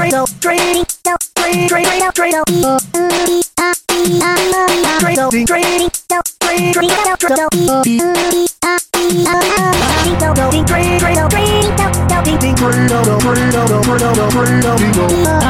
Drado, Drado, Drado, Drado, Drado, Drado, Drado, Drado, Drado, Well,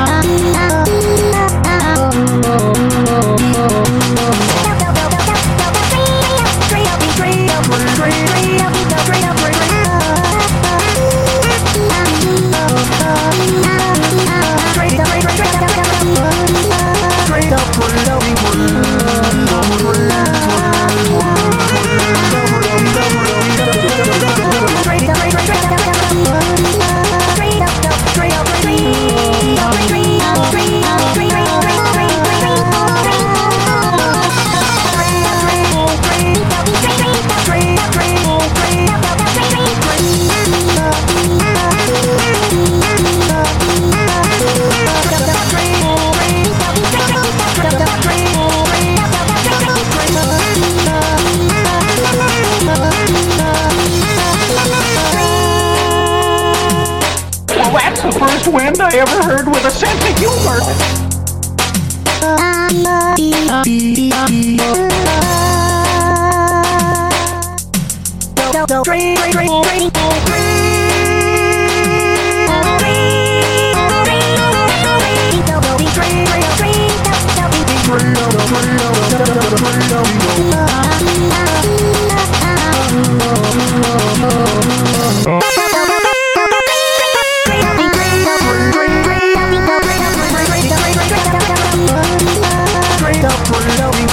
first wind I ever heard with a sense of humor.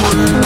amor.